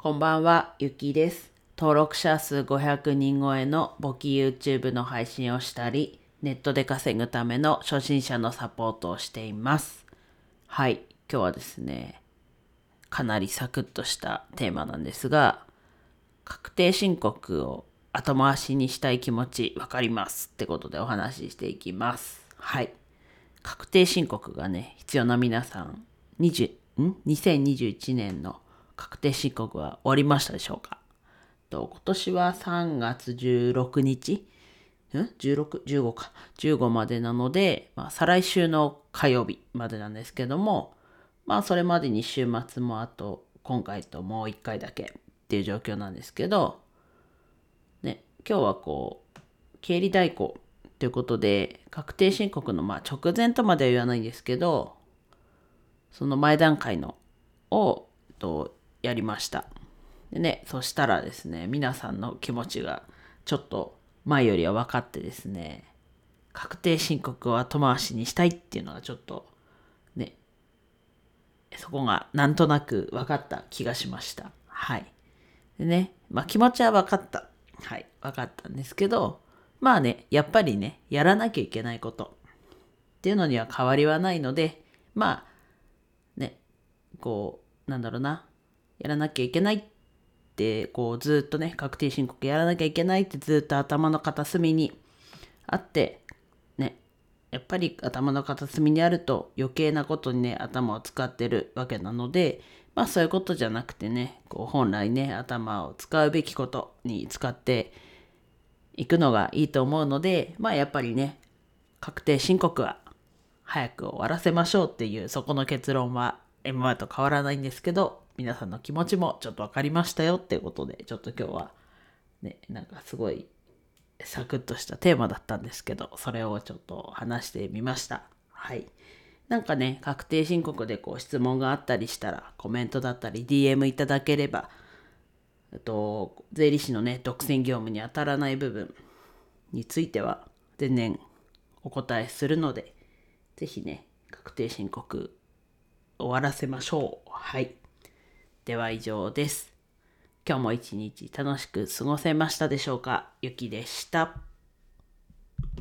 こんばんは、ゆきです。登録者数500人超えの簿記 YouTube の配信をしたり、ネットで稼ぐための初心者のサポートをしています。はい、今日はですね、かなりサクッとしたテーマなんですが、確定申告を後回しにしたい気持ちわかりますってことでお話ししていきます。はい。確定申告がね、必要な皆さん、20ん？2021年の確定申告は終わりましたでしょうか？と今年は3月16日？ん ?16、15か。15までなので、まあ、再来週の火曜日までなんですけども、まあ、それまでに週末もあと、今回ともう1回だけっていう状況なんですけど、ね、今日はこう、経理代行ということで、確定申告のまあ直前とまでは言わないんですけど、その前段階のをやりました。でね、そしたらですね、皆さんの気持ちがちょっと前よりは分かってですね、確定申告を後回しにしたいっていうのがちょっとね、そこがなんとなく分かった気がしました。はい。でね、まあ気持ちは分かった。はい、分かったんですけど、まあね、やっぱりね、やらなきゃいけないことっていうのには変わりはないので、まあ、ね、こう、なんだろうな、やらなきゃいけないって、こう、ずっとね、確定申告やらなきゃいけないってずっと頭の片隅にあって、ね、やっぱり頭の片隅にあると余計なことにね、頭を使ってるわけなので、まあそういうことじゃなくてね、こう本来ね、頭を使うべきことに使っていくのがいいと思うので、まあやっぱりね、確定申告は早く終わらせましょうっていうそこの結論は今までと変わらないんですけど、皆さんの気持ちもちょっと分かりましたよっていうことで、ちょっと今日はね、なんかすごいサクッとしたテーマだったんですけど、それをちょっと話してみました。はい。なんかね、確定申告でこう質問があったりしたら、コメントだったり DM いただければ、あと、税理士のね、独占業務に当たらない部分については、全然お答えするので、ぜひね、確定申告終わらせましょう。はい。では以上です。今日も一日楽しく過ごせましたでしょうか？ゆきでした。